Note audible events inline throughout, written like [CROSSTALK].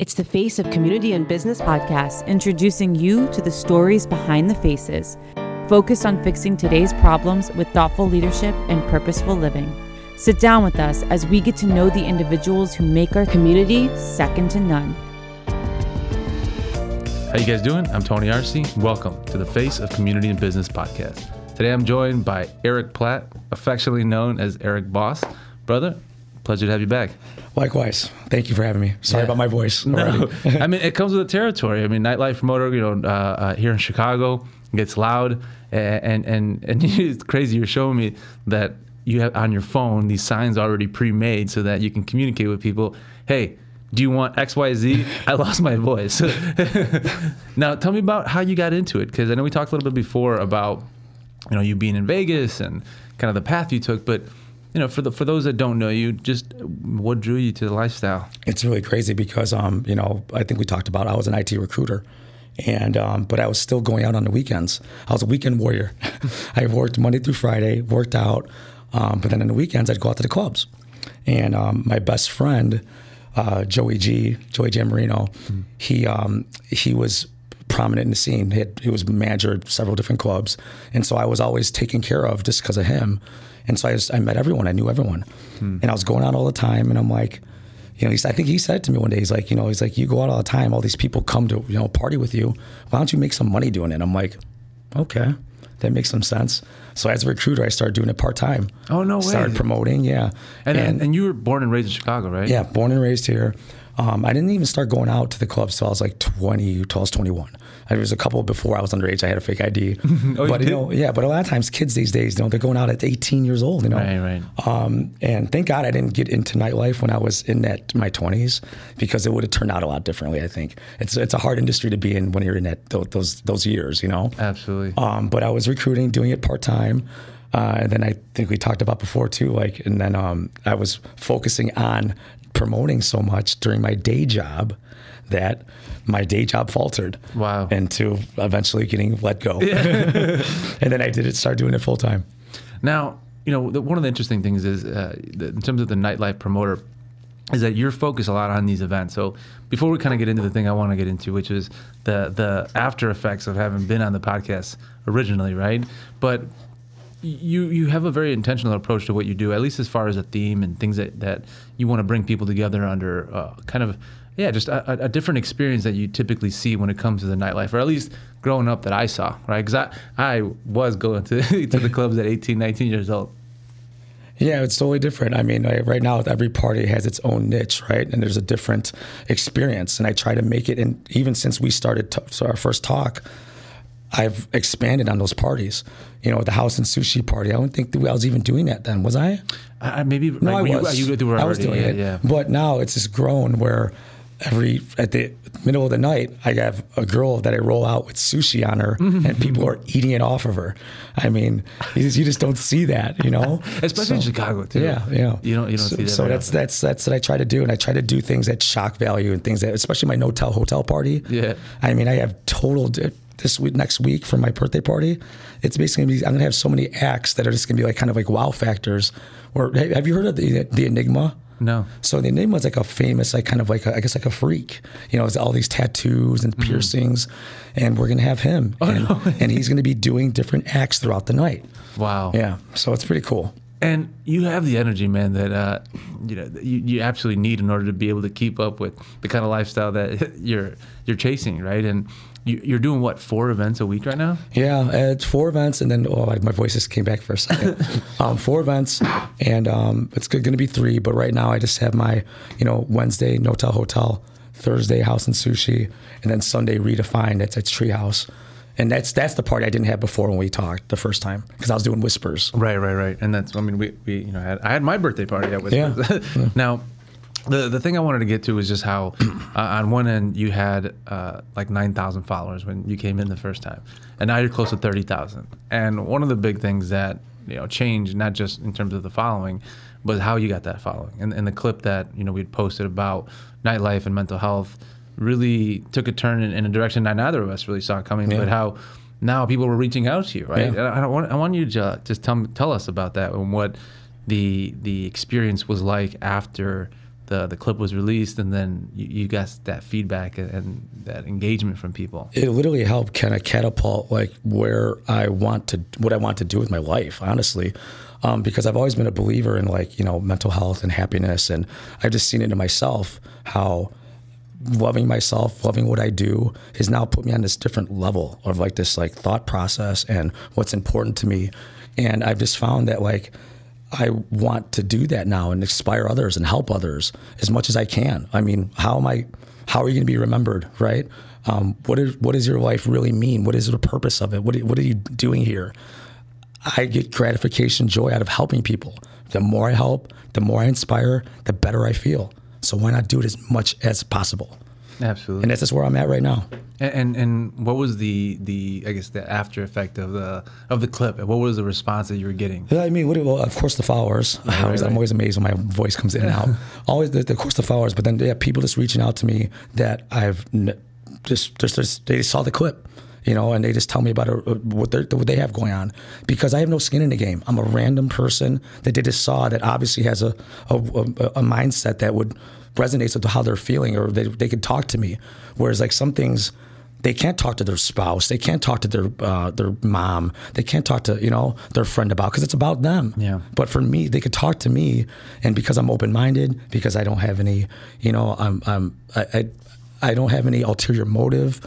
It's the Face of Community and Business podcast, introducing you to the stories behind the faces, focused on fixing today's problems with thoughtful leadership and purposeful living. Sit down with us as we get to know the individuals who make our community second to none. How you guys doing? I'm Tony Arce. Welcome to the Face of Community and Business podcast. Today I'm joined by Eric Platt, affectionately known as Eric Boss. Brother, pleasure to have you back. Likewise. Thank you for having me. Sorry Yeah. about my voice. No, [LAUGHS] [LAUGHS] I mean it comes with the territory. I mean, nightlife promoter, you know, uh, uh, here in Chicago, gets loud, and and and [LAUGHS] it's crazy. You're showing me that you have on your phone these signs already pre-made so that you can communicate with people. Hey, do you want X, Y, Z? I lost my voice. now, tell me about how you got into it, because I know we talked a little bit before about you know you being in Vegas and kind of the path you took, but. You know, for the for those that don't know you, just what drew you to the lifestyle? it's really crazy because, um, you know, I think we talked about I was an IT recruiter. And um, but I was still going out on the weekends. I was a weekend warrior. [LAUGHS] I worked Monday through Friday, worked out, um, but then on the weekends I'd go out to the clubs. And um, my best friend, uh, Joey G, Joey Jamarino, he um, he was prominent in the scene. He, had, he was manager at several different clubs, and so I was always taken care of just because of him. And so I, just, I met everyone. I knew everyone, and I was going out all the time. And I'm like, you know, he's, I think he said to me one day, he's like, you know, he's like, you go out all the time. All these people come to you know party with you. Why don't you make some money doing it? I'm like, okay, that makes some sense. So as a recruiter, I started doing it part time. Oh, no way. Started promoting, yeah. And, and and you were born and raised in Chicago, right? Yeah, born and raised here. Um, I didn't even start going out to the clubs till I was like 20, till I was 21. There was a couple before I was underage. I had a fake ID. [LAUGHS] Oh, you but know, yeah. But a lot of times, kids these days, you know, they're going out at 18 years old. You know, Right, right. Um, and thank God I didn't get into nightlife when I was in that my 20s because it would have turned out a lot differently. I think it's it's a hard industry to be in when you're in that tho- those those years. You know. Absolutely. Um, but I was recruiting, doing it part time. Uh, and then I think we talked about before too, like, and then um, I was focusing on promoting so much during my day job that my day job faltered. Wow. Into eventually getting let go. [LAUGHS] and then I did it, start doing it full time. Now, you know, the, one of the interesting things is, uh, the, in terms of the nightlife promoter, is that you're focused a lot on these events. So before we kind of get into the thing I want to get into, which is the the after effects of having been on the podcast originally, right? But you you have a very intentional approach to what you do, at least as far as a theme and things that, that you want to bring people together under uh, kind of yeah, just a, a- different experience that you typically see when it comes to the nightlife, or at least growing up that I saw, right? Because I, I was going to [LAUGHS] to the clubs at 18, 19 years old. Yeah, it's totally different. I mean, I, right now every party has its own niche, right? And there's a different experience. And I try to make it. And even since we started so our first talk, I've expanded on those parties. You know, the house and sushi party. I don't think that I was even doing that then, was I? Maybe No, like, I you- was. You, you I was doing yeah, it. yeah. But now it's just grown where every at the middle of the night, I have a girl that I roll out with sushi on her, mm-hmm. and people are eating it off of her. I mean, you just, you just don't see that, you know. [LAUGHS] Especially in Chicago too. Yeah, yeah. You don't you don't so, see that. So that's often. that's that's what I try to do, and I try to do things that shock value and things that, especially my no tell hotel party. Yeah. I mean, I have total this week next week for my birthday party. It's basically gonna be, I'm gonna have so many acts that are just gonna be like kind of like wow factors. Or have you heard of the the Enigma? no. So the Enigma is like a famous, like kind of like a, I guess like a freak. You know, it's all these tattoos and piercings, and we're gonna have him, and, and he's gonna be doing different acts throughout the night. Wow. Yeah, so it's pretty cool. And you have the energy, man, that uh, you know you, you absolutely need in order to be able to keep up with the kind of lifestyle that [LAUGHS] you're you're chasing, right? And you're doing what four events a week right now? Yeah, uh, it's four events, and then oh, like my voice just came back for a second. [LAUGHS] um, four events, and um, it's going to be three. But right now, I just have my, you know, Wednesday No Tell Hotel, Thursday House and Sushi, and then Sunday Redefined. That's at Treehouse, and that's that's the part I didn't have before when we talked the first time because I was doing whispers. Right, right, right. And that's I mean we, we you know had I had my birthday party at whispers. Yeah. Whispers. [LAUGHS] now the the thing I wanted to get to was just how [CLEARS THROAT] uh, on one end you had uh, like nine thousand followers when you came in the first time, and now you're close to thirty thousand. And one of the big things that you know changed not just in terms of the following, but how you got that following. And, and the clip that you know we'd posted about nightlife and mental health really took a turn in, in a direction that neither of us really saw coming. Yeah. But how now people were reaching out to you, right? Yeah. I, I want I want you to just tell tell us about that and what the the experience was like after the the clip was released, and then you, you got that feedback and, and that engagement from people. It literally helped kind of catapult like where I want to what I want to do with my life, honestly. Um, because I've always been a believer in like you know mental health and happiness, and I've just seen it in myself how loving myself, loving what I do, has now put me on this different level of like this like thought process and what's important to me, and I've just found that like I want to do that now and inspire others and help others as much as I can. I mean, how am I? How are you going to be remembered, right? Um, what is what does your life really mean? What is the purpose of it? What what are you doing here? I get gratification, joy out of helping people. The more I help, the more I inspire, the better I feel. So why not do it as much as possible? Absolutely. And that's just where I'm at right now. And, and and what was the the I guess the after effect of the of the clip? What was the response that you were getting? Yeah, I mean, what, well, of course the followers. I always, I'm always amazed when my voice comes in and out. [LAUGHS] always, the, of course, the followers. But then, yeah, people just reaching out to me that I've n- just just, just they saw the clip, you know, and they just tell me about it, what they what they have going on because I have no skin in the game. I'm a random person that they just saw that obviously has a a, a, a mindset that would resonates with how they're feeling or they, they could talk to me. Whereas like some things they can't talk to their spouse, they can't talk to their uh, their mom, they can't talk to you know their friend about because it's about them. Yeah. But for me, they could talk to me, and because I'm open minded, because I don't have any, you know, I'm, I'm I, I I don't have any ulterior motive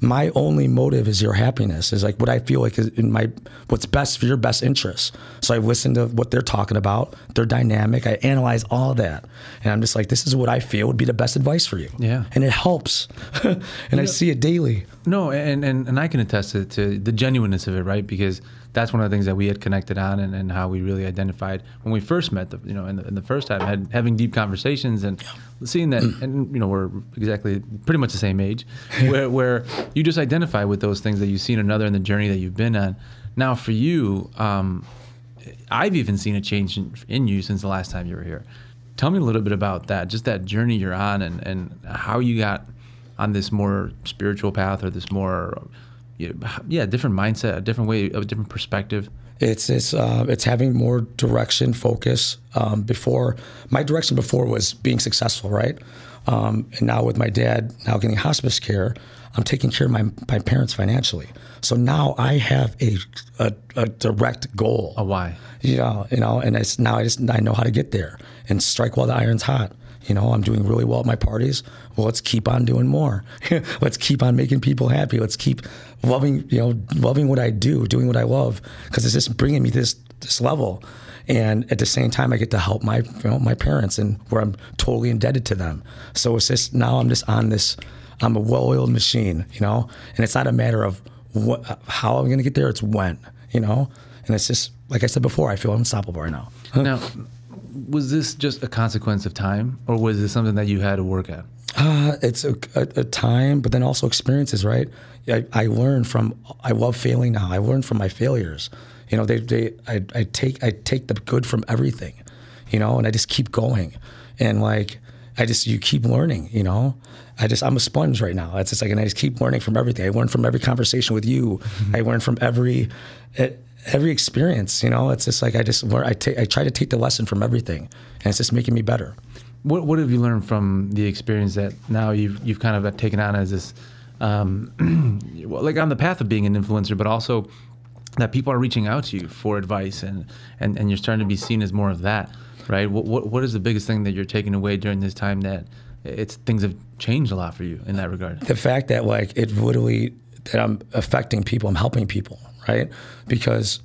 my only motive is your happiness. Is like what i feel like is in my what's best for your best interests. So i listen to what they're talking about their dynamic. I analyze all that. And i'm just like this is what i feel would be the best advice for you. Yeah. and it helps. [LAUGHS] And i see it daily. No, and, and, and I can attest to, to the genuineness of it, right? Because that's one of the things that we had connected on and, and how we really identified when we first met, the, you know, in the, in the first time, had, having deep conversations and seeing that, and, you know, we're exactly pretty much the same age, [LAUGHS] where, where you just identify with those things that you've seen another in the journey that you've been on. Now, for you, um, I've even seen a change in, in you since the last time you were here. Tell me a little bit about that, just that journey you're on and, and how you got on this more spiritual path or this more, yeah, different mindset, a different way, a different perspective. It's it's uh, it's having more direction, focus. Um, before my direction before was being successful, right? Um, and now with my dad now getting hospice care, I'm taking care of my my parents financially. So now I have a a, a direct goal. A why? You know, you know, and it's now I just I know how to get there and strike while the iron's hot. You know, I'm doing really well at my parties. Well, let's keep on doing more. [LAUGHS] let's keep on making people happy. Let's keep loving, you know, loving what I do, doing what I love, because it's just bringing me this this level. And at the same time, I get to help my you know my parents, and where I'm totally indebted to them. So it's just now I'm just on this. I'm a well-oiled machine, you know, and it's not a matter of what, how I'm going to get there. It's when, you know, and it's just like I said before. I feel unstoppable right now. [LAUGHS] now, was this just a consequence of time, or was this something that you had to work at? Uh, it's a, a, a, time, but then also experiences, right? I, I learn from. I love failing now. I learn from my failures. You know, they, they I, I take I take the good from everything, you know, and I just keep going, and like I just you keep learning, you know. I just I'm a sponge right now. It's just like and I just keep learning from everything. I learn from every conversation with you. Mm-hmm. I learn from every. Every experience, you know, it's just like I just learn. I take, I try to take the lesson from everything, and it's just making me better. What What have you learned from the experience that now you've you've kind of taken on as this, um, [CLEARS THROAT] well, like on the path of being an influencer, but also that people are reaching out to you for advice, and and and you're starting to be seen as more of that, right? What What What is the biggest thing that you're taking away during this time that it's things have changed a lot for you in that regard? The fact that like it literally that I'm affecting people, I'm helping people, right? Because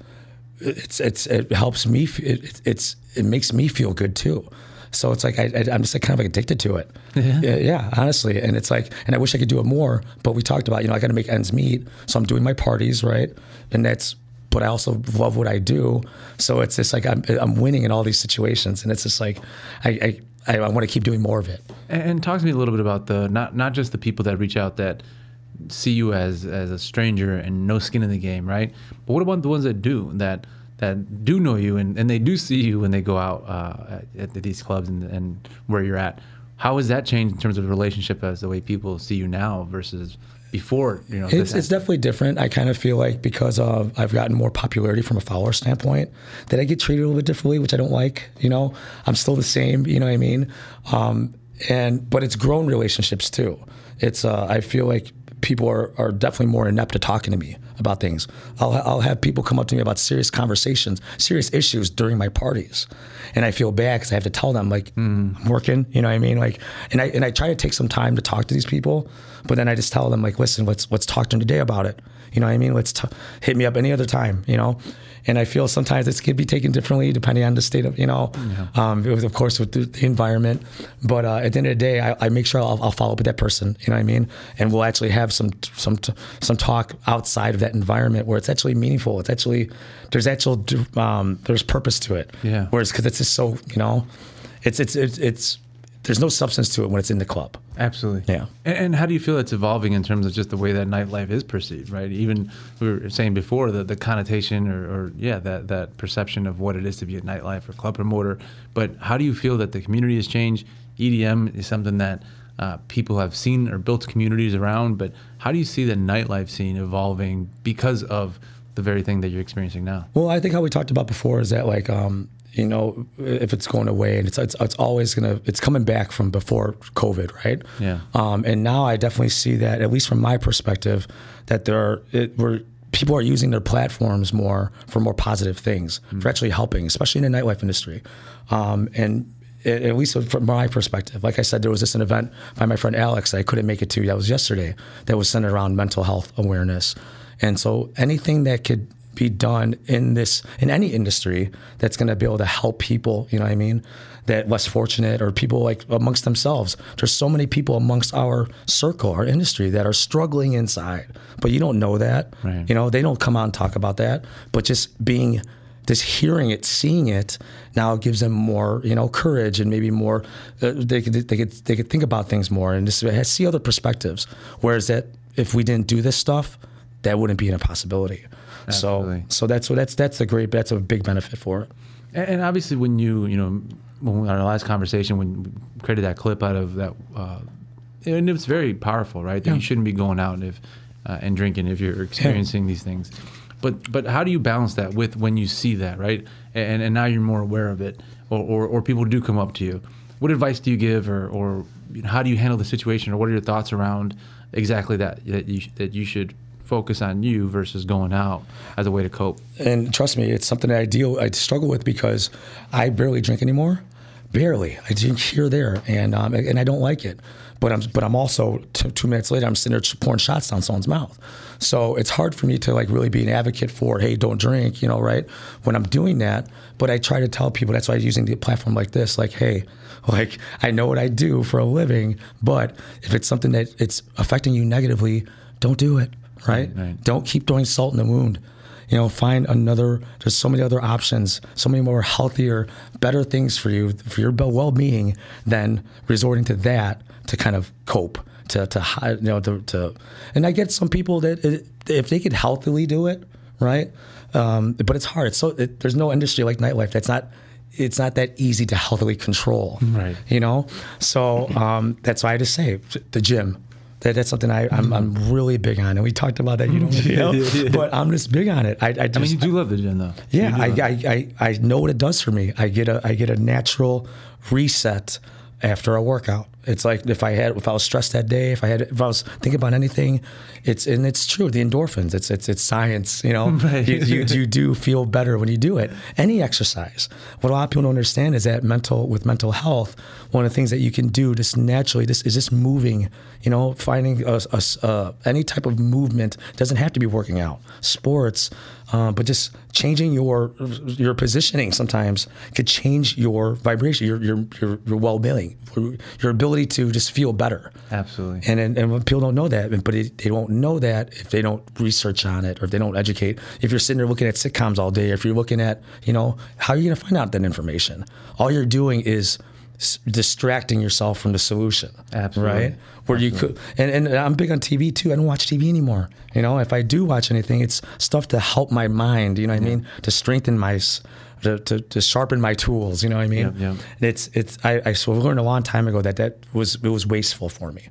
it's it's it helps me. It, it's it makes me feel good too. So it's like I, am just like kind of like addicted to it. Yeah. yeah. yeah, honestly. And it's like, and I wish I could do it more. But we talked about, you know, I got to make ends meet. So I'm doing my parties, right? And that's, but I also love what I do. So it's just like I'm, I'm winning in all these situations, and it's just like I I, I want to keep doing more of it. And, and talk to me a little bit about the not not just the people that reach out that see you as as a stranger and no skin in the game, right? But what about the ones that do that that do know you and, and they do see you when they go out uh, at, at, these clubs and, and where you're at? How has that changed in terms of the relationship as the way people see you now versus before you know. It's, it's definitely different. I kind of feel like because uh, I've gotten more popularity from a follower standpoint, that I get treated a little bit differently, which I don't like. You know, I'm still the same. You know what I mean? Um, and but it's grown relationships too. It's uh, I feel like people are, are definitely more inept at talking to me about things. I'll, I'll have people come up to me about serious conversations, serious issues during my parties. And I feel bad because I have to tell them, like, mm. I'm working, you know what I mean? Like, and I, and I try to take some time to talk to these people, but then I just tell them, like, listen, let's, let's talk to them today about it. You know what I mean? Let's t- hit me up any other time, you know? and I feel sometimes this could be taken differently depending on the state of you know, yeah. um, was, of course with the, environment. But uh, at the end of the day, I, I make sure I'll, I'll, follow up with that person. You know what I mean? And we'll actually have some some some talk outside of that environment where it's actually meaningful. It's actually there's actual um, there's purpose to it. Yeah. Whereas because it's just so you know, it's it's it's, it's there's no substance to it when it's in the club. Absolutely. Yeah. And, and, how do you feel it's evolving in terms of just the way that nightlife is perceived, right? Even we were saying before the, the connotation or, or yeah, that, that perception of what it is to be a nightlife or club promoter. But how do you feel that the community has changed? EDM is something that uh, people have seen or built communities around, but how do you see the nightlife scene evolving because of the very thing that you're experiencing now? Well, I think how we talked about before is that like um, you know, if it's going away, and it's it's, it's always gonna it's coming back from before COVID, right? Yeah. Um, and now I definitely see that, at least from my perspective, that there are it, we're people are using their platforms more for more positive things, mm-hmm. for actually helping, especially in the nightlife industry. Um, and it, at least from my perspective, like I said, there was this an event by my friend Alex that I couldn't make it to. That was yesterday. That was centered around mental health awareness, and so anything that could be done in this in any industry that's going to be able to help people you know what i mean that less fortunate or people like amongst themselves there's so many people amongst our circle our industry that are struggling inside but you don't know that right. you know they don't come out and talk about that but just being just hearing it, seeing it, now gives them more, you know, courage and maybe more. Uh, they could they could they could think about things more and just see other perspectives. Whereas that if we didn't do this stuff, that wouldn't be an impossibility. Absolutely. So so that's so that's that's a great that's a big benefit for it. And, and obviously, when you you know when we, our last conversation when we created that clip out of that, uh, and it was very powerful, right? That yeah. you shouldn't be going out if uh, and drinking if you're experiencing yeah. these things. But but how do you balance that with when you see that, right? And and now you're more aware of it, or or, or people do come up to you. What advice do you give, or or how do you handle the situation, or what are your thoughts around exactly that that you that you should focus on you versus going out as a way to cope. And trust me, it's something that I deal I struggle with because I barely drink anymore. Barely, I drink here there, and um, and I don't like it. But I'm but I'm also t- two minutes later I'm sitting there pouring shots down someone's mouth. So it's hard for me to like really be an advocate for hey don't drink you know right when I'm doing that. But I try to tell people that's why I'm using the platform like this like hey [LAUGHS] like I know what I do for a living, but if it's something that it's affecting you negatively, don't do it right? right? Don't keep throwing salt in the wound. You know, find another. There's so many other options, so many more healthier, better things for you for your well-being than resorting to that to kind of cope. To to you know to, to and I get some people that it, if they could healthily do it, right? Um, but it's hard. So it, there's no industry like nightlife that's not it's not that easy to healthily control. Right. You know? So um, that's why I just say the gym, that, that's something I, I'm, I'm mm-hmm. really big on, and we talked about that. You don't, you [LAUGHS] know, yeah, yeah, yeah. but I'm just big on it. I, I, just, I mean, you do love the gym, though. Yeah, I, I, I, I know what it does for me. I get a I get a natural reset after a workout. It's like if I had if I was stressed that day, if I had if I was thinking about anything, it's and it's true. The endorphins, it's it's it's science. You know, [LAUGHS] right. you, you, you do feel better when you do it. Any exercise. What a lot of people don't understand is that mental with mental health, one of the things that you can do just naturally just is just moving. You know, finding a, a, uh, any type of movement it doesn't have to be working out. Sports, uh, but just changing your your positioning sometimes could change your vibration, your your your, your well being, your ability to just feel better. Absolutely. And and, and people don't know that, but it, they won't know that if they don't research on it or if they don't educate. If you're sitting there looking at sitcoms all day, if you're looking at you know how are you going to find out that information? All you're doing is distracting yourself from the solution. Absolutely. Right? Where Absolutely. you could, and, and I'm big on TV too. I don't watch TV anymore. You know, if I do watch anything, it's stuff to help my mind. You know what yeah. I mean? To strengthen my, to, to, to, sharpen my tools. You know what I mean? Yeah, yeah. It's it's I, I so learned a long time ago that that was it was wasteful for me.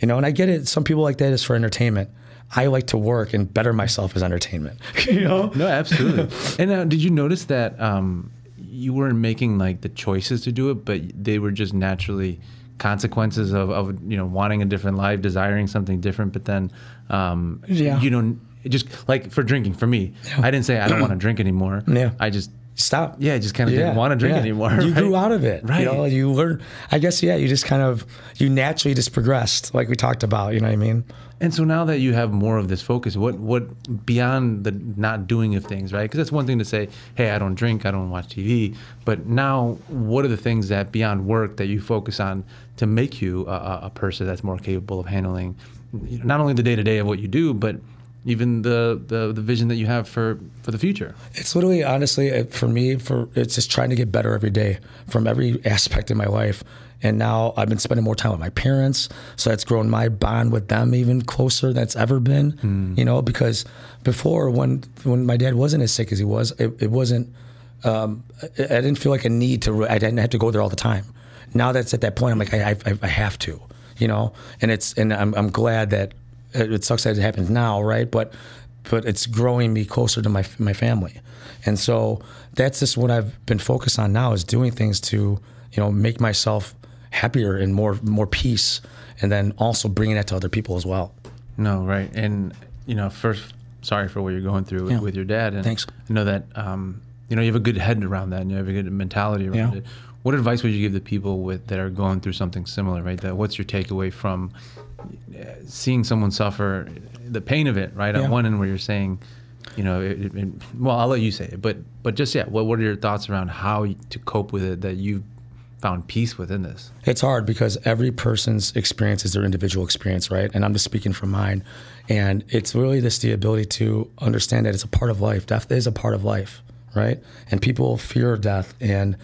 You know, and I get it. Some people like that is for entertainment. I like to work and better myself as entertainment. [LAUGHS] you know? No, absolutely. [LAUGHS] and uh, did you notice that um, you weren't making like the choices to do it, but they were just naturally consequences of, of you know wanting a different life, desiring something different, but then um, Yeah. you know just like for drinking for me, I didn't say I don't want [CLEARS THROAT] to drink anymore. Yeah. I just Stop. yeah, I just kind of didn't want to drink yeah. anymore. You right? grew out of it. Right. You know, you learn. I guess yeah. You just kind of you naturally just progressed, like we talked about. You know what I mean? And so now that you have more of this focus, what what beyond the not doing of things, right? Because that's one thing to say, hey, I don't drink, I don't watch TV, but now what are the things that beyond work that you focus on to make you a, a- a person that's more capable of handling you know, not only the day to day of what you do, but even the, the the vision that you have for for the future. It's literally, honestly, it- for me, for it's just trying to get better every day from every aspect of my life. And now I've been spending more time with my parents, so that's grown my bond with them even closer than it's ever been. You know, because before when when my dad wasn't as sick as he was, it, it wasn't. Um, I, I didn't feel like a need to. I didn't have to go there all the time. Now that's at that point, I'm like, I, I, I have to, you know. And it's and I'm I'm glad that it, it sucks that it happens now, right? But but it's growing me closer to my my family, and so that's just what I've been focused on now is doing things to you know make myself happier and more more peace, and then also bringing that to other people as well. No, right. And you know, first, sorry for what you're going through with, Yeah. with your dad. And Thanks. I know that um, you know you have a good head around that, and you have a good mentality around Yeah. it. What advice would you give the people with that are going through something similar, right? That what's your takeaway from seeing someone suffer, the pain of it, right? Yeah. On one end, where you're saying, you know, it, it, it- well, I'll let you say it, but but just yeah, what what are your thoughts around how to cope with it that you've found peace within this? It's hard because every person's experience is their individual experience, right? And I'm just speaking from mine. And it's really just the ability to understand that it's a part of life. Death is a part of life, right? And people fear death. And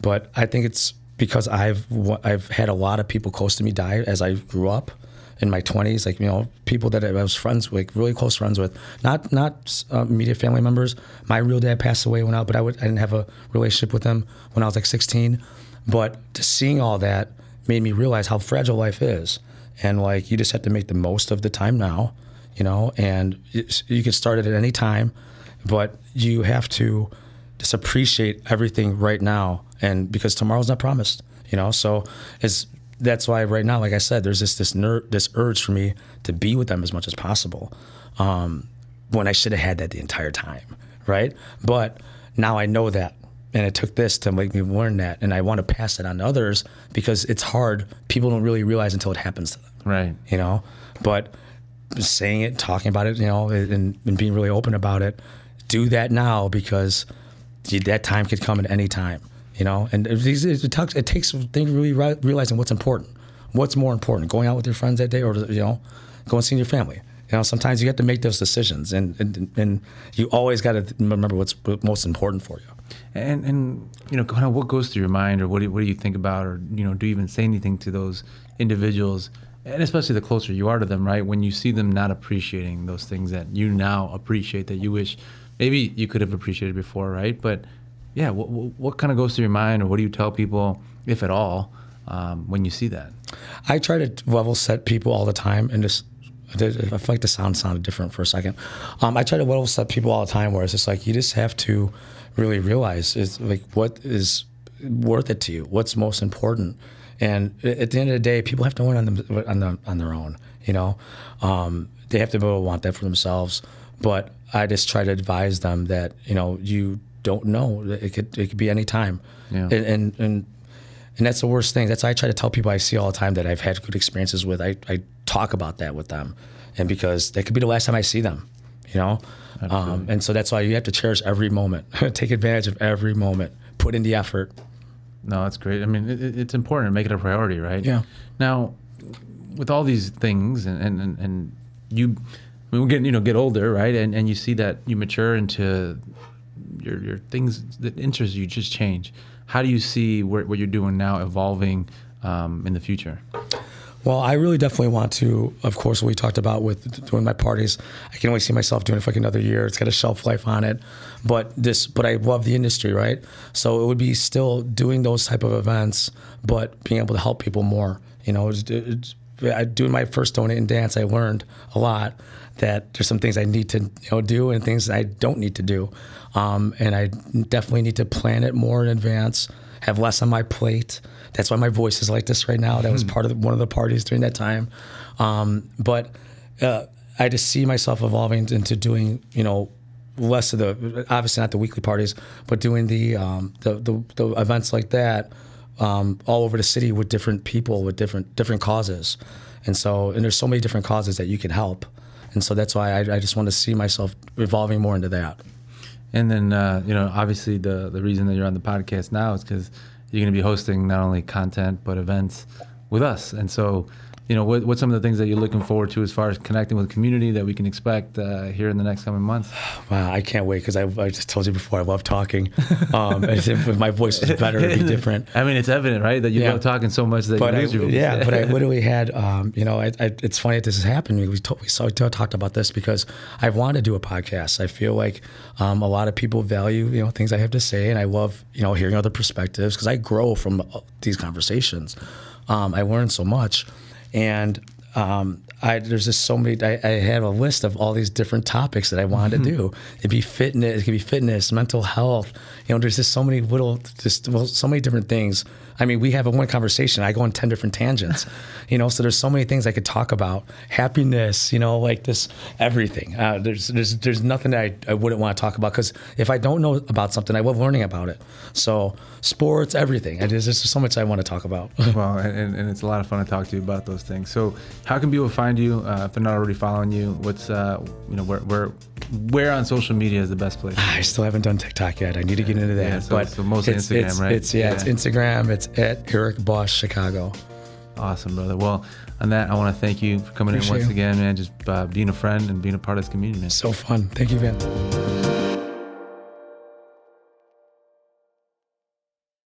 but I think it's because I've I've had a lot of people close to me die as I grew up in my 20s, like you know, people that I was friends with, really close friends with, not not uh, immediate family members. My real dad passed away when I, but I, would, I didn't have a relationship with him when I was like 16. But seeing all that made me realize how fragile life is, and like you just have to make the most of the time now, you know. And you can start it at any time, but you have to just appreciate everything right now, and because tomorrow's not promised, you know. So it's that's why right now, like I said, there's this this ner- this urge for me to be with them as much as possible, um, when I should have had that the entire time, right? But now I know that, and it took this to make me learn that, and I want to pass it on to others because it's hard. People don't really realize until it happens to them, Right. you know. But saying it, talking about it, you know, and, and being really open about it, do that now because that time could come at any time, you know. And it, it, takes- it takes things really re- realizing what's important, what's more important, going out with your friends that day, or you know, going seeing your family. You know, sometimes you have to make those decisions, and and, and you always got to remember what's most important for you. And and you know, kind of what goes through your mind, or what do, what do you think about, or you know, do you even say anything to those individuals, and especially the closer you are to them, right? When you see them not appreciating those things that you now appreciate, that you wish maybe you could have appreciated before, right? But yeah, what what, kind of goes through your mind, or what do you tell people, if at all, um, when you see that? I try to level set people all the time, and just I feel like the sound sounded different for a second. Um, I try to level set people all the time, where it's just like you just have to really realize is like what is worth it to you, what's most important, and at the end of the day, people have to learn on them on, the, on their own. You know, um, they have to be able to want that for themselves. But I just try to advise them that you know you don't know it could it could be any time, Yeah. and and. and and that's the worst thing. That's why I try to tell people I see all the time that I've had good experiences with. I, I talk about that with them, and because that could be the last time I see them, you know. Um, and so that's why you have to cherish every moment, [LAUGHS] take advantage of every moment, put in the effort. No, that's great. I mean, it, it- it's important to make it a priority, right? Yeah. Now, with all these things, and and and, and you, I mean, we get you know get older, right? And and you see that you mature into your your things that interest you just change. How do you see where, what you're doing now evolving um, in the future? Well, I really definitely want to. Of course, what we talked about with doing my parties, I can only see myself doing it for like another year. It's got a shelf life on it, but this, but I love the industry, right? So it would be still doing those type of events, but being able to help people more. You know, it's, it's I, doing my first donate and dance, I learned a lot that there's some things I need to you know do and things I don't need to do, um, and I definitely need to plan it more in advance, have less on my plate. That's why my voice is like this right now. That was part of the, one of the parties during that time, um, but uh, I just see myself evolving into doing you know less of the obviously not the weekly parties, but doing the um, the, the, the events like that um, all over the city with different people with different different causes, and so and there's so many different causes that you can help, and so that's why I, I just want to see myself evolving more into that. And then uh, you know obviously the the reason that you're on the podcast now is because you're going to be hosting not only content but events with us, and so you know, what, what's some of the things that you're looking forward to as far as connecting with the community that we can expect uh, here in the next coming months? Wow, I can't wait because I, I, just told you before I love talking. Um, if my voice was better, it'd be [LAUGHS] different. I mean, it's evident, right, that you yeah. love talking so much that but you I, Yeah, but I [LAUGHS] literally had, um, you know, I, it's funny that this has happened. We, we, saw, we talked about this because I want to do a podcast. I feel like um, a lot of people value, you know, things I have to say, and I love, you know, hearing other perspectives because I grow from uh, these conversations. Um, I learn so much, and um, I, there's just so many. I, I, have a list of all these different topics that I wanted to do. It'd be fitness. It could be fitness, mental health. You know, there's just so many little, just well, so many different things. I mean, we have a one conversation. I go on ten different tangents. [LAUGHS] You know, so there's so many things I could talk about. Happiness. You know, like this everything. Uh, there's there's there's nothing that I, I wouldn't want to talk about because if I don't know about something, I love learning about it. So sports, everything. There's just so much I want to talk about. [LAUGHS] well, and, and it's a lot of fun to talk to you about those things. So, how can people find you uh, if they're not already following you? What's uh, you know where where where on social media is the best place? I still haven't done TikTok yet. I need to get into that. Yeah, so, but so mostly it's, Instagram, it's, right? It's yeah, yeah, it's Instagram. It's at Eric Boss Chicago. Awesome, brother. Well, on that, I want to thank you for coming Appreciate in once you. again, man. Just uh, being a friend and being a part of this community, man. So fun. Thank you, man.